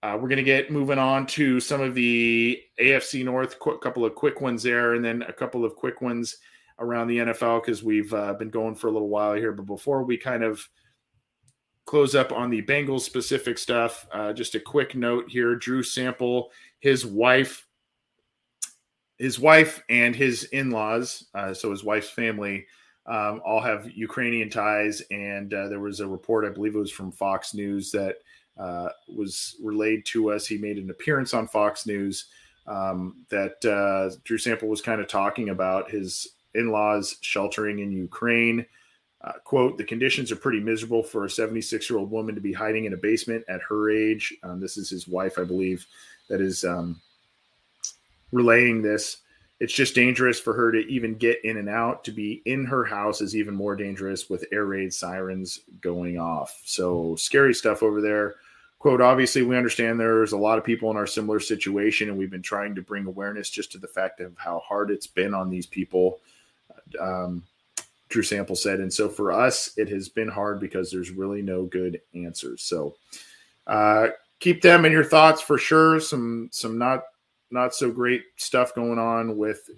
Uh, we're going to get moving on to some of the AFC North, a couple of quick ones there, and then a couple of quick ones around the NFL because we've uh, been going for a little while here. But before we kind of close up on the Bengals specific stuff. Uh, just a quick note here: Drew Sample, his wife, his wife and his in-laws, uh, so his wife's family, um, all have Ukrainian ties. And uh, there was a report, I believe it was from Fox News, that uh, was relayed to us. He made an appearance on Fox News um, that uh, Drew Sample was kind of talking about his in-laws sheltering in Ukraine. Uh, quote, the conditions are pretty miserable for a 76 year old woman to be hiding in a basement at her age. Um, this is his wife, I believe, that is um, relaying this. It's just dangerous for her to even get in and out. To be in her house is even more dangerous with air raid sirens going off. So scary stuff over there. Quote, obviously, we understand there's a lot of people in our similar situation, and we've been trying to bring awareness just to the fact of how hard it's been on these people. Um, Drew Sample said. And so for us, it has been hard because there's really no good answers. So uh, keep them in your thoughts for sure. Some some not not so great stuff going on with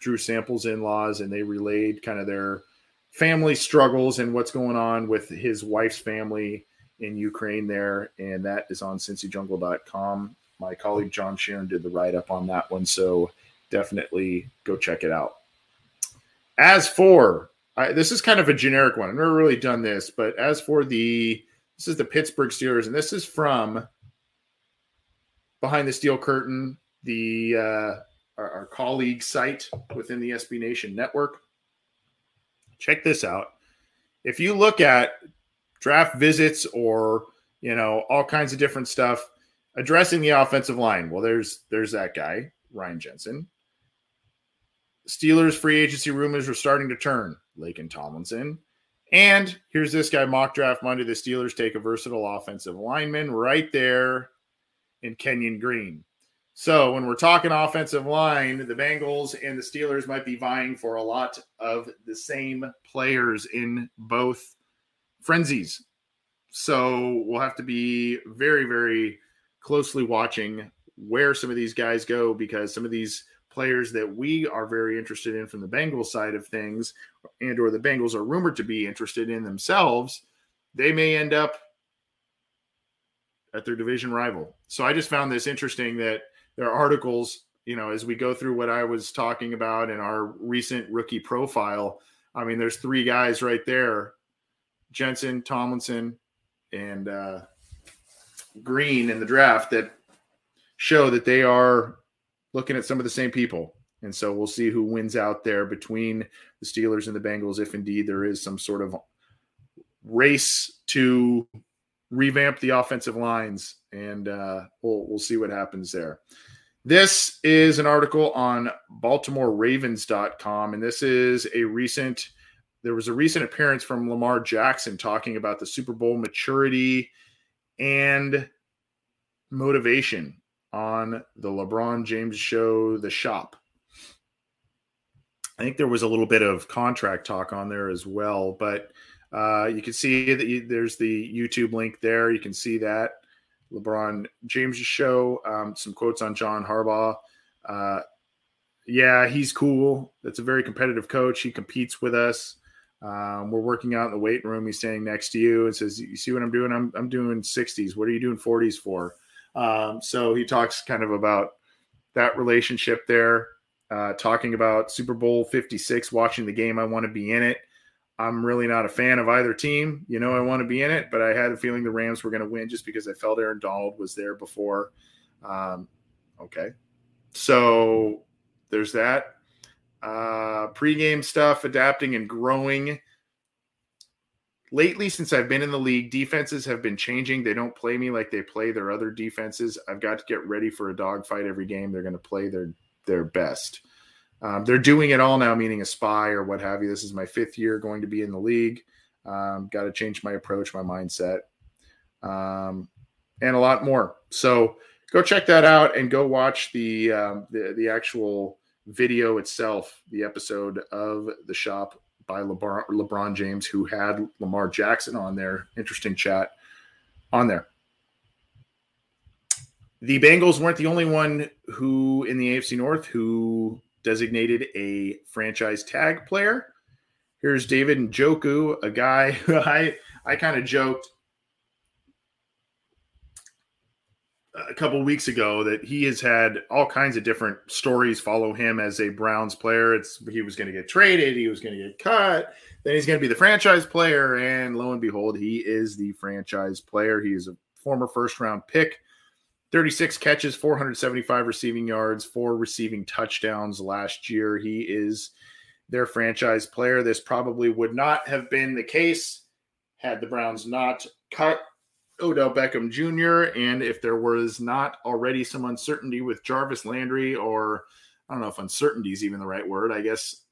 Drew Sample's in-laws, and they relayed kind of their family struggles and what's going on with his wife's family in Ukraine there. And that is on cincyjungle.com. My colleague John Sheeran did the write-up on that one. So definitely go check it out. As for I, this is kind of a generic one. I've never really done this, but as for the this is the Pittsburgh Steelers, and this is from behind the steel curtain, the uh, our, our colleague site within the SB Nation network. Check this out. If you look at draft visits or you know all kinds of different stuff addressing the offensive line, well, there's there's that guy Ryan Jensen. Steelers free agency rumors are starting to turn. Laken Tomlinson. And here's this guy, mock draft Monday. The Steelers take a versatile offensive lineman right there in Kenyon Green. So when we're talking offensive line, the Bengals and the Steelers might be vying for a lot of the same players in both frenzies. So we'll have to be very, very closely watching where some of these guys go because some of these players that we are very interested in from the Bengals side of things, and or the Bengals are rumored to be interested in themselves, they may end up at their division rival. So I just found this interesting that there are articles, you know, as we go through what I was talking about in our recent rookie profile. I mean, there's three guys right there Jensen, Tomlinson, and uh, Green in the draft that show that they are looking at some of the same people. And so we'll see who wins out there between the Steelers and the Bengals, if indeed there is some sort of race to revamp the offensive lines. And uh, we'll, we'll see what happens there. This is an article on BaltimoreRavens.com, and this is a recent. There was a recent appearance from Lamar Jackson talking about the Super Bowl maturity and motivation on the LeBron James show, The Shop. I think there was a little bit of contract talk on there as well, but uh, you can see that you, there's the YouTube link there. You can see that LeBron James show. Um, some quotes on John Harbaugh. Uh, yeah, he's cool. That's a very competitive coach. He competes with us. Um, we're working out in the weight room. He's standing next to you and says, "You see what I'm doing? I'm I'm doing 60s. What are you doing 40s for?" Um, so he talks kind of about that relationship there, uh, talking about Super Bowl 56, watching the game. I want to be in it. I'm really not a fan of either team. You know, I want to be in it, but I had a feeling the Rams were going to win just because I felt Aaron Donald was there before. Um, okay. So there's that. Uh, pregame stuff, adapting and growing lately since I've been in the league, defenses have been changing. They don't play me like they play their other defenses. I've got to get ready for a dogfight every game. They're going to play their their best. Um, they're doing it all now, meaning a spy or what have you. This is my fifth year going to be in the league. Um, got to change my approach, my mindset, um, and a lot more. So go check that out and go watch the um, the, the actual video itself, the episode of the shop by LeBron, LeBron James, who had Lamar Jackson on there. Interesting chat on there. The Bengals weren't the only one who in the AFC North who designated a franchise tag player. Here's David Njoku, a guy I I kind of joked a couple weeks ago that he has had all kinds of different stories follow him as a Browns player. It's he was going to get traded, he was going to get cut, then he's going to be the franchise player, and lo and behold, he is the franchise player. He is a former first round pick. 36 catches, 475 receiving yards, four receiving touchdowns last year. He is their franchise player. This probably would not have been the case had the Browns not cut Odell Beckham Jr. and if there was not already some uncertainty with Jarvis Landry, or I don't know if uncertainty is even the right word. I guess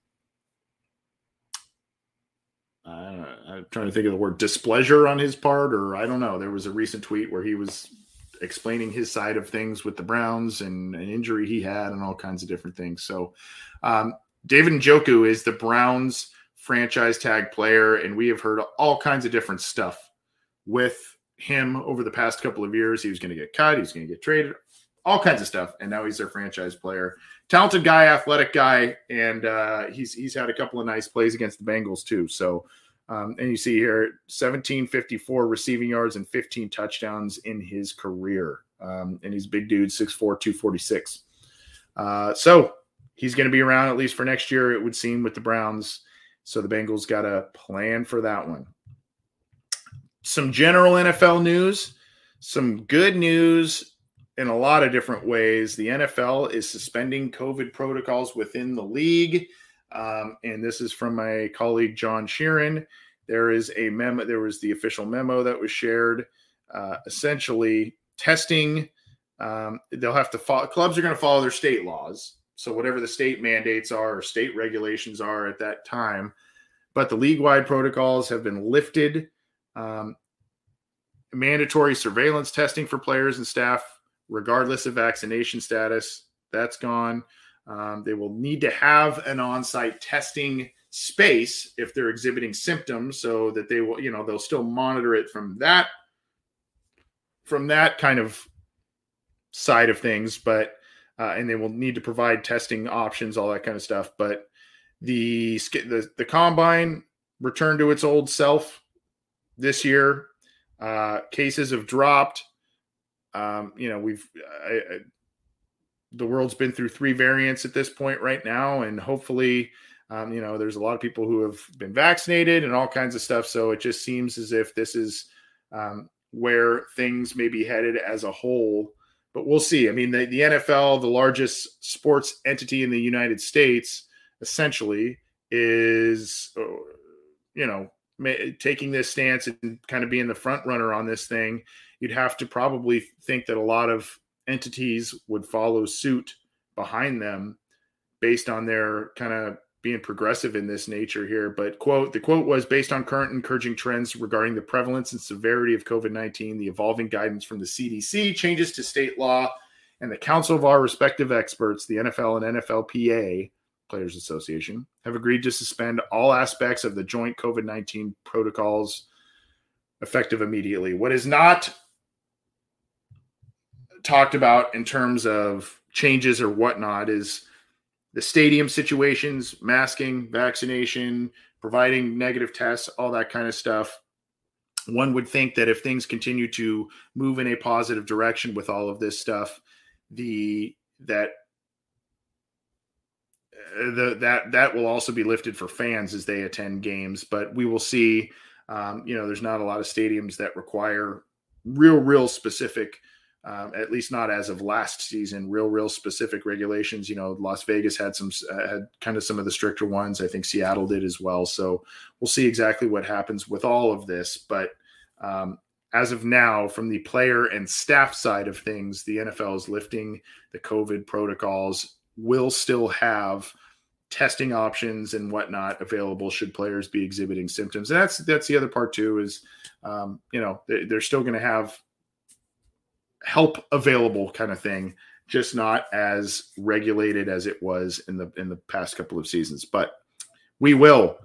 uh, I'm trying to think of the word displeasure on his part, or I don't know. There was a recent tweet where he was explaining his side of things with the Browns and an injury he had and all kinds of different things. So, um, David Njoku is the Browns franchise tag player, and we have heard all kinds of different stuff with him over the past couple of years. He was going to get cut, he was going to get traded, all kinds of stuff, and now he's their franchise player. Talented guy, athletic guy, and uh, he's he's had a couple of nice plays against the Bengals too. So, um, and you see here, 1754 receiving yards and 15 touchdowns in his career. Um, and he's big dude, 6'4", 246. Uh, so he's going to be around at least for next year, it would seem, with the Browns. So the Bengals got a plan for that one some general NFL news, some good news in a lot of different ways. The NFL is suspending COVID protocols within the league. Um, and this is from my colleague John Sheeran. There is a memo, there was the official memo that was shared. Uh, essentially, testing, um, they'll have to follow, clubs are going to follow their state laws. So, whatever the state mandates are or state regulations are at that time. But the league wide protocols have been lifted um, mandatory surveillance testing for players and staff, regardless of vaccination status, that's gone. Um, they will need to have an on-site testing space if they're exhibiting symptoms, so that they will, you know, they'll still monitor it from that from that kind of side of things, but uh, and they will need to provide testing options, all that kind of stuff. But the the, the combine returned to its old self this year. Uh, cases have dropped. Um, you know, we've I, I, the world's been through three variants at this point right now, and hopefully, um, you know, there's a lot of people who have been vaccinated and all kinds of stuff. So it just seems as if this is um, where things may be headed as a whole. But we'll see. I mean, the, the NFL, the largest sports entity in the United States, essentially is, uh, you know, taking this stance and kind of being the front runner on this thing, you'd have to probably think that a lot of entities would follow suit behind them based on their kind of being progressive in this nature here. But quote, the quote was based on current encouraging trends regarding the prevalence and severity of COVID-19, the evolving guidance from the CDC, changes to state law, and the counsel of our respective experts, the NFL and NFLPA, Players Association have agreed to suspend all aspects of the joint COVID 19 protocols effective immediately. What is not talked about in terms of changes or whatnot is the stadium situations, masking, vaccination, providing negative tests, all that kind of stuff. One would think that if things continue to move in a positive direction with all of this stuff, the that the, that that will also be lifted for fans as they attend games. But we will see. Um, you know, there's not a lot of stadiums that require real, real specific. Um, at least not as of last season, real, real specific regulations. You know, Las Vegas had some, uh, had kind of some of the stricter ones. I think Seattle did as well. So we'll see exactly what happens with all of this. But um, as of now, from the player and staff side of things, the NFL is lifting the COVID protocols, will still have testing options and whatnot available should players be exhibiting symptoms. And that's that's the other part too is um, you know they're still going to have help available kind of thing, just not as regulated as it was in the in the past couple of seasons. But we will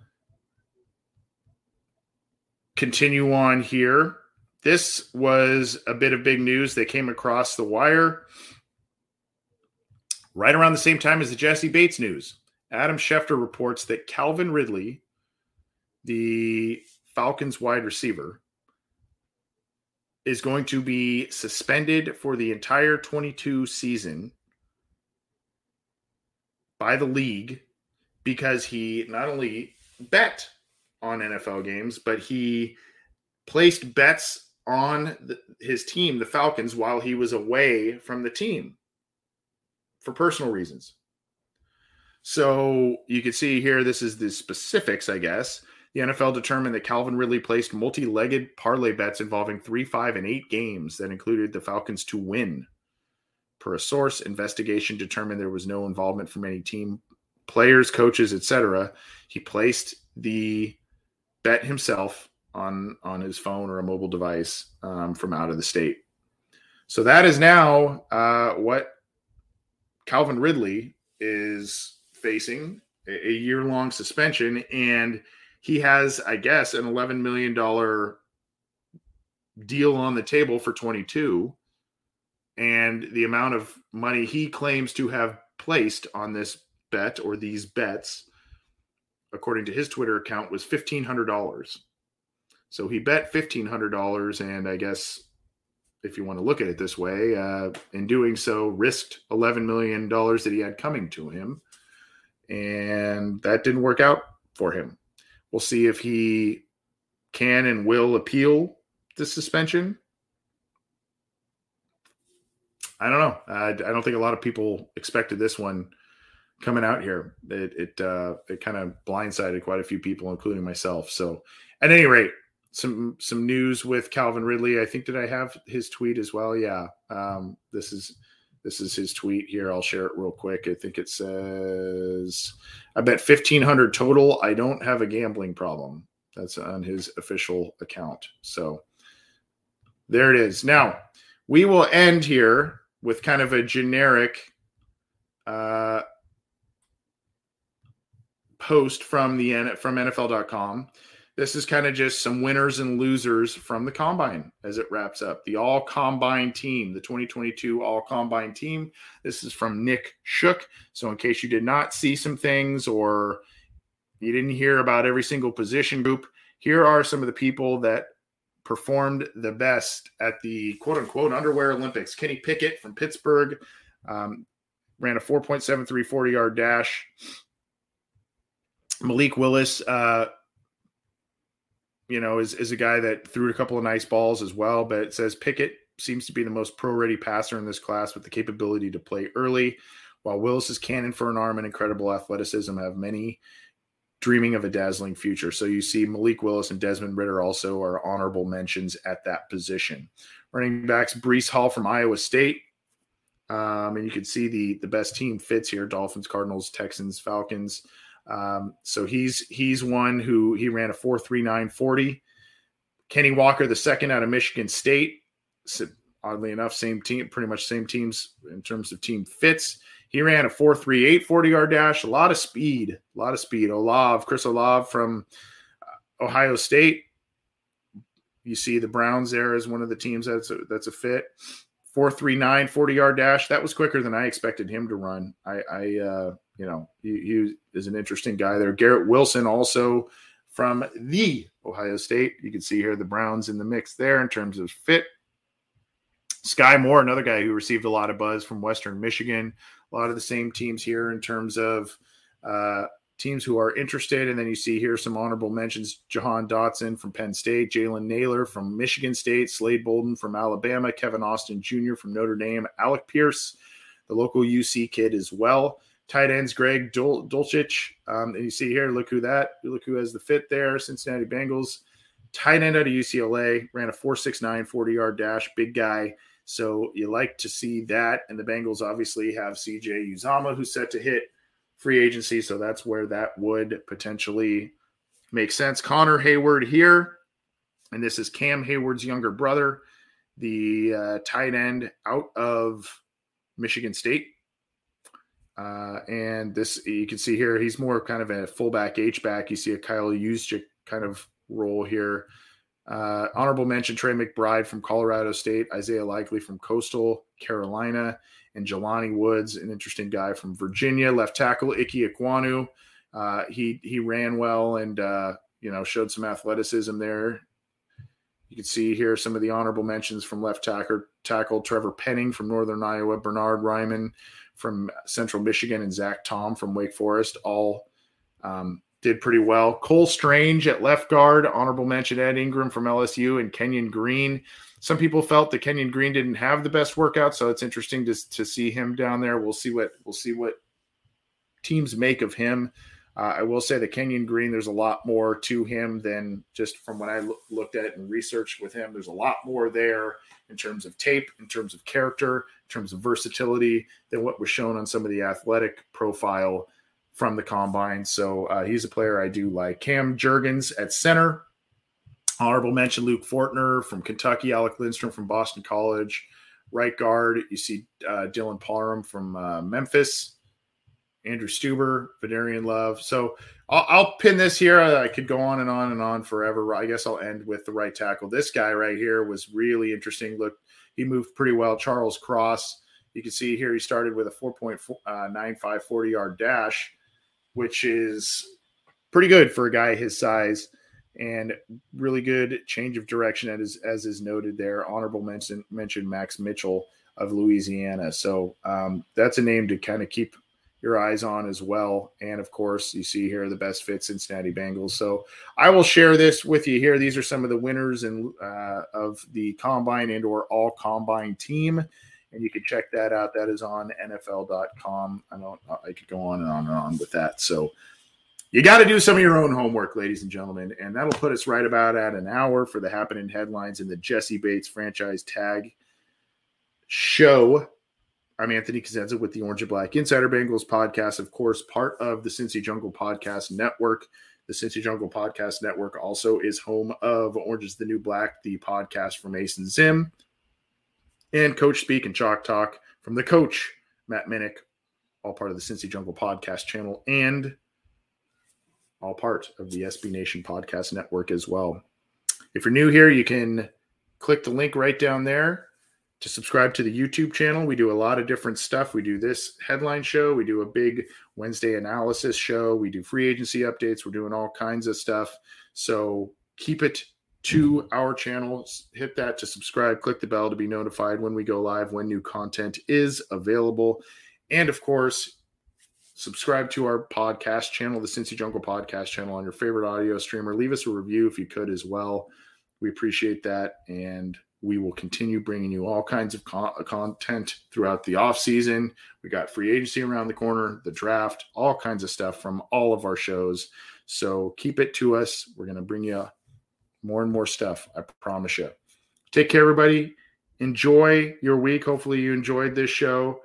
continue on here. This was a bit of big news that came across the wire right around the same time as the Jessie Bates news. Adam Schefter reports that Calvin Ridley, the Falcons wide receiver, is going to be suspended for the entire 22 season by the league because he not only bet on NFL games, but he placed bets on the, his team, the Falcons, while he was away from the team for personal reasons. So you can see here, this is the specifics, I guess. The NFL determined that Calvin Ridley placed multi legged parlay bets involving three, five, and eight games that included the Falcons to win. Per a source, investigation determined there was no involvement from any team players, coaches, etc. He placed the bet himself on on his phone or a mobile device um, from out of the state. So that is now uh, what Calvin Ridley is facing a, year long suspension, and he has, I guess, an eleven million dollar deal on the table for twenty two, and the amount of money he claims to have placed on this bet or these bets, according to his Twitter account, was fifteen hundred dollars. So he bet fifteen hundred dollars, and I guess if you want to look at it this way, uh, in doing so, risked eleven million dollars that he had coming to him, and that didn't work out for him. We'll see if he can and will appeal the suspension. I don't know. I, I don't think a lot of people expected this one coming out here. It it uh, it kind of blindsided quite a few people, including myself. So, at any rate, some some news with Calvin Ridley. I think did I have his tweet as well? Yeah. Um, this is this is his tweet here. I'll share it real quick. I think it says, "I bet fifteen hundred total. I don't have a gambling problem." That's on his official account. So there it is. Now we will end here with kind of a generic uh, post from the from NFL.com. This is kind of just some winners and losers from the combine as it wraps up. The all combine team, the 2022 all combine team. This is from Nick Shook. So, in case you did not see some things or you didn't hear about every single position group, here are some of the people that performed the best at the quote unquote underwear Olympics. Kenny Pickett from Pittsburgh um, ran a 4.73 40 yard dash. Malik Willis, uh, you know, is, is a guy that threw a couple of nice balls as well, but it says Pickett seems to be the most pro ready passer in this class with the capability to play early, while Willis's cannon for an arm and incredible athleticism have many dreaming of a dazzling future. So you see Malik Willis and Desmond Ridder also are honorable mentions at that position. Running backs, Breece Hall from Iowa State. Um, and you can see the the best team fits here: Dolphins, Cardinals, Texans, Falcons. Um, so he's he's one who he ran a four three nine forty. Kenny Walker, the second out of Michigan State. So oddly enough, same team, pretty much same teams in terms of team fits. He ran a 4.38 40 yard dash, a lot of speed, a lot of speed. Olave, Chris Olave from uh, Ohio State. You see the Browns there as one of the teams that's a, that's a fit. 4.39 40 yard dash. That was quicker than I expected him to run. I, I uh, you know, he, he is an interesting guy there. Garrett Wilson also from the Ohio State. You can see here the Browns in the mix there in terms of fit. Sky Moore, another guy who received a lot of buzz from Western Michigan. A lot of the same teams here in terms of uh, teams who are interested. And then you see here some honorable mentions Jahan Dotson from Penn State, Jalen Nailor from Michigan State, Slade Bolden from Alabama, Kevin Austin Jr. from Notre Dame, Alec Pierce, the local UC kid as well. Tight ends Greg Dul- Dulcich. Um, and you see here, look who that, look who has the fit there, Cincinnati Bengals. Tight end out of UCLA, ran a 4.69 40 yard dash, big guy. So you like to see that. And the Bengals obviously have CJ Uzomah, who's set to hit free agency. So that's where that would potentially make sense. Connor Heyward here. And this is Cam Heyward's younger brother, the uh, tight end out of Michigan State. Uh, and this, you can see here, he's more kind of a fullback H back. You see a Kyle Juszczyk kind of role here. Uh, honorable mention Trey McBride from Colorado State, Isaiah Likely from Coastal Carolina, and Jelani Woods, an interesting guy from Virginia. Left tackle Ike Ekwonu. Uh, he he ran well and uh, you know showed some athleticism there. You can see here some of the honorable mentions from left tackle, tackle Trevor Penning from Northern Iowa, Bernard Raimann from Central Michigan, and Zach Tom from Wake Forest all um, did pretty well. Cole Strange at left guard, honorable mention Ed Ingram from LSU, and Kenyon Green. Some people felt that Kenyon Green didn't have the best workout, so it's interesting to, to see him down there. We'll see what we'll see what teams make of him. Uh, I will say that Kenyon Green, there's a lot more to him than just from when I lo- looked at it and researched with him. There's a lot more there in terms of tape, in terms of character, terms of versatility than what was shown on some of the athletic profile from the combine. So uh, he's a player I do like. Cam Jurgens at center. Honorable mention Luke Fortner from Kentucky, Alec Lindstrom from Boston College. Right guard, you see uh, Dylan Parham from uh, Memphis. Andrew Stueber, Vederian Lowe. So I'll, I'll, pin this here. I could go on and on and on forever. I guess I'll end with the right tackle. This guy right here was really interesting. Look, he moved pretty well. Charles Cross. You can see here he started with a 4.95 uh, 40 yard dash, which is pretty good for a guy his size and really good change of direction as, as is noted there. Honorable mention, mention Max Mitchell of Louisiana. So um, that's a name to kind of keep your eyes on as well. And of course, you see here the best fit Cincinnati Bengals. So I will share this with you here. These are some of the winners and uh, of the combine and or all combine team. And you can check that out. That is on NFL.com. I don't I could go on and on and on with that. So you got to do some of your own homework, ladies and gentlemen. And that'll put us right about at an hour for the happening headlines in the Jessie Bates franchise tag show I'm Anthony Cosenza with the Orange and Black Insider Bengals podcast, of course, part of the Cincy Jungle Podcast Network. The Cincy Jungle Podcast Network also is home of Orange is the New Black, the podcast from Mason Zim, and Coach Speak and Chalk Talk from the coach, Matt Minnick, all part of the Cincy Jungle Podcast channel and all part of the SB Nation Podcast Network as well. If you're new here, you can click the link right down there to subscribe to the YouTube channel. We do a lot of different stuff. We do this headline show, we do a big Wednesday analysis show, we do free agency updates, we're doing all kinds of stuff. So keep it to our channel. Hit that to subscribe, click the bell to be notified when we go live, when new content is available. And of course, subscribe to our podcast channel, the Cincy Jungle podcast channel on your favorite audio streamer. Leave us a review if you could as well. We appreciate that. And we will continue bringing you all kinds of con- content throughout the off season. We got free agency around the corner, the draft, all kinds of stuff from all of our shows. So keep it to us. We're going to bring you more and more stuff. I promise you. Take care, everybody. Enjoy your week. Hopefully, you enjoyed this show.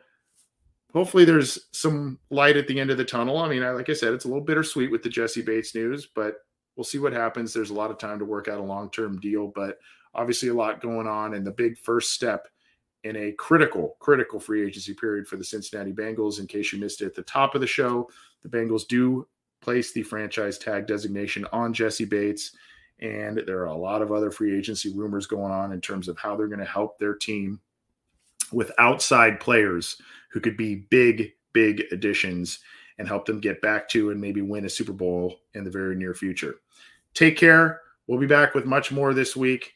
Hopefully, there's some light at the end of the tunnel. I mean, I, like I said, it's a little bittersweet with the Jessie Bates news, but we'll see what happens. There's a lot of time to work out a long term deal, but obviously a lot going on and the big first step in a critical, critical free agency period for the Cincinnati Bengals. In case you missed it at the top of the show, the Bengals do place the franchise tag designation on Jessie Bates. And there are a lot of other free agency rumors going on in terms of how they're going to help their team with outside players who could be big, big additions and help them get back to and maybe win a Super Bowl in the very near future. Take care. We'll be back with much more this week